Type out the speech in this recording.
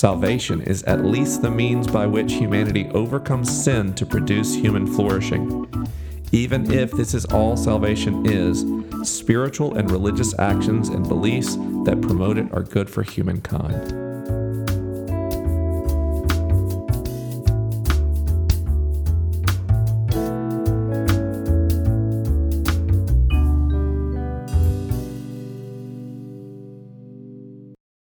Salvation is at least the means by which humanity overcomes sin to produce human flourishing. Even if this is all salvation is, spiritual and religious actions and beliefs that promote it are good for humankind.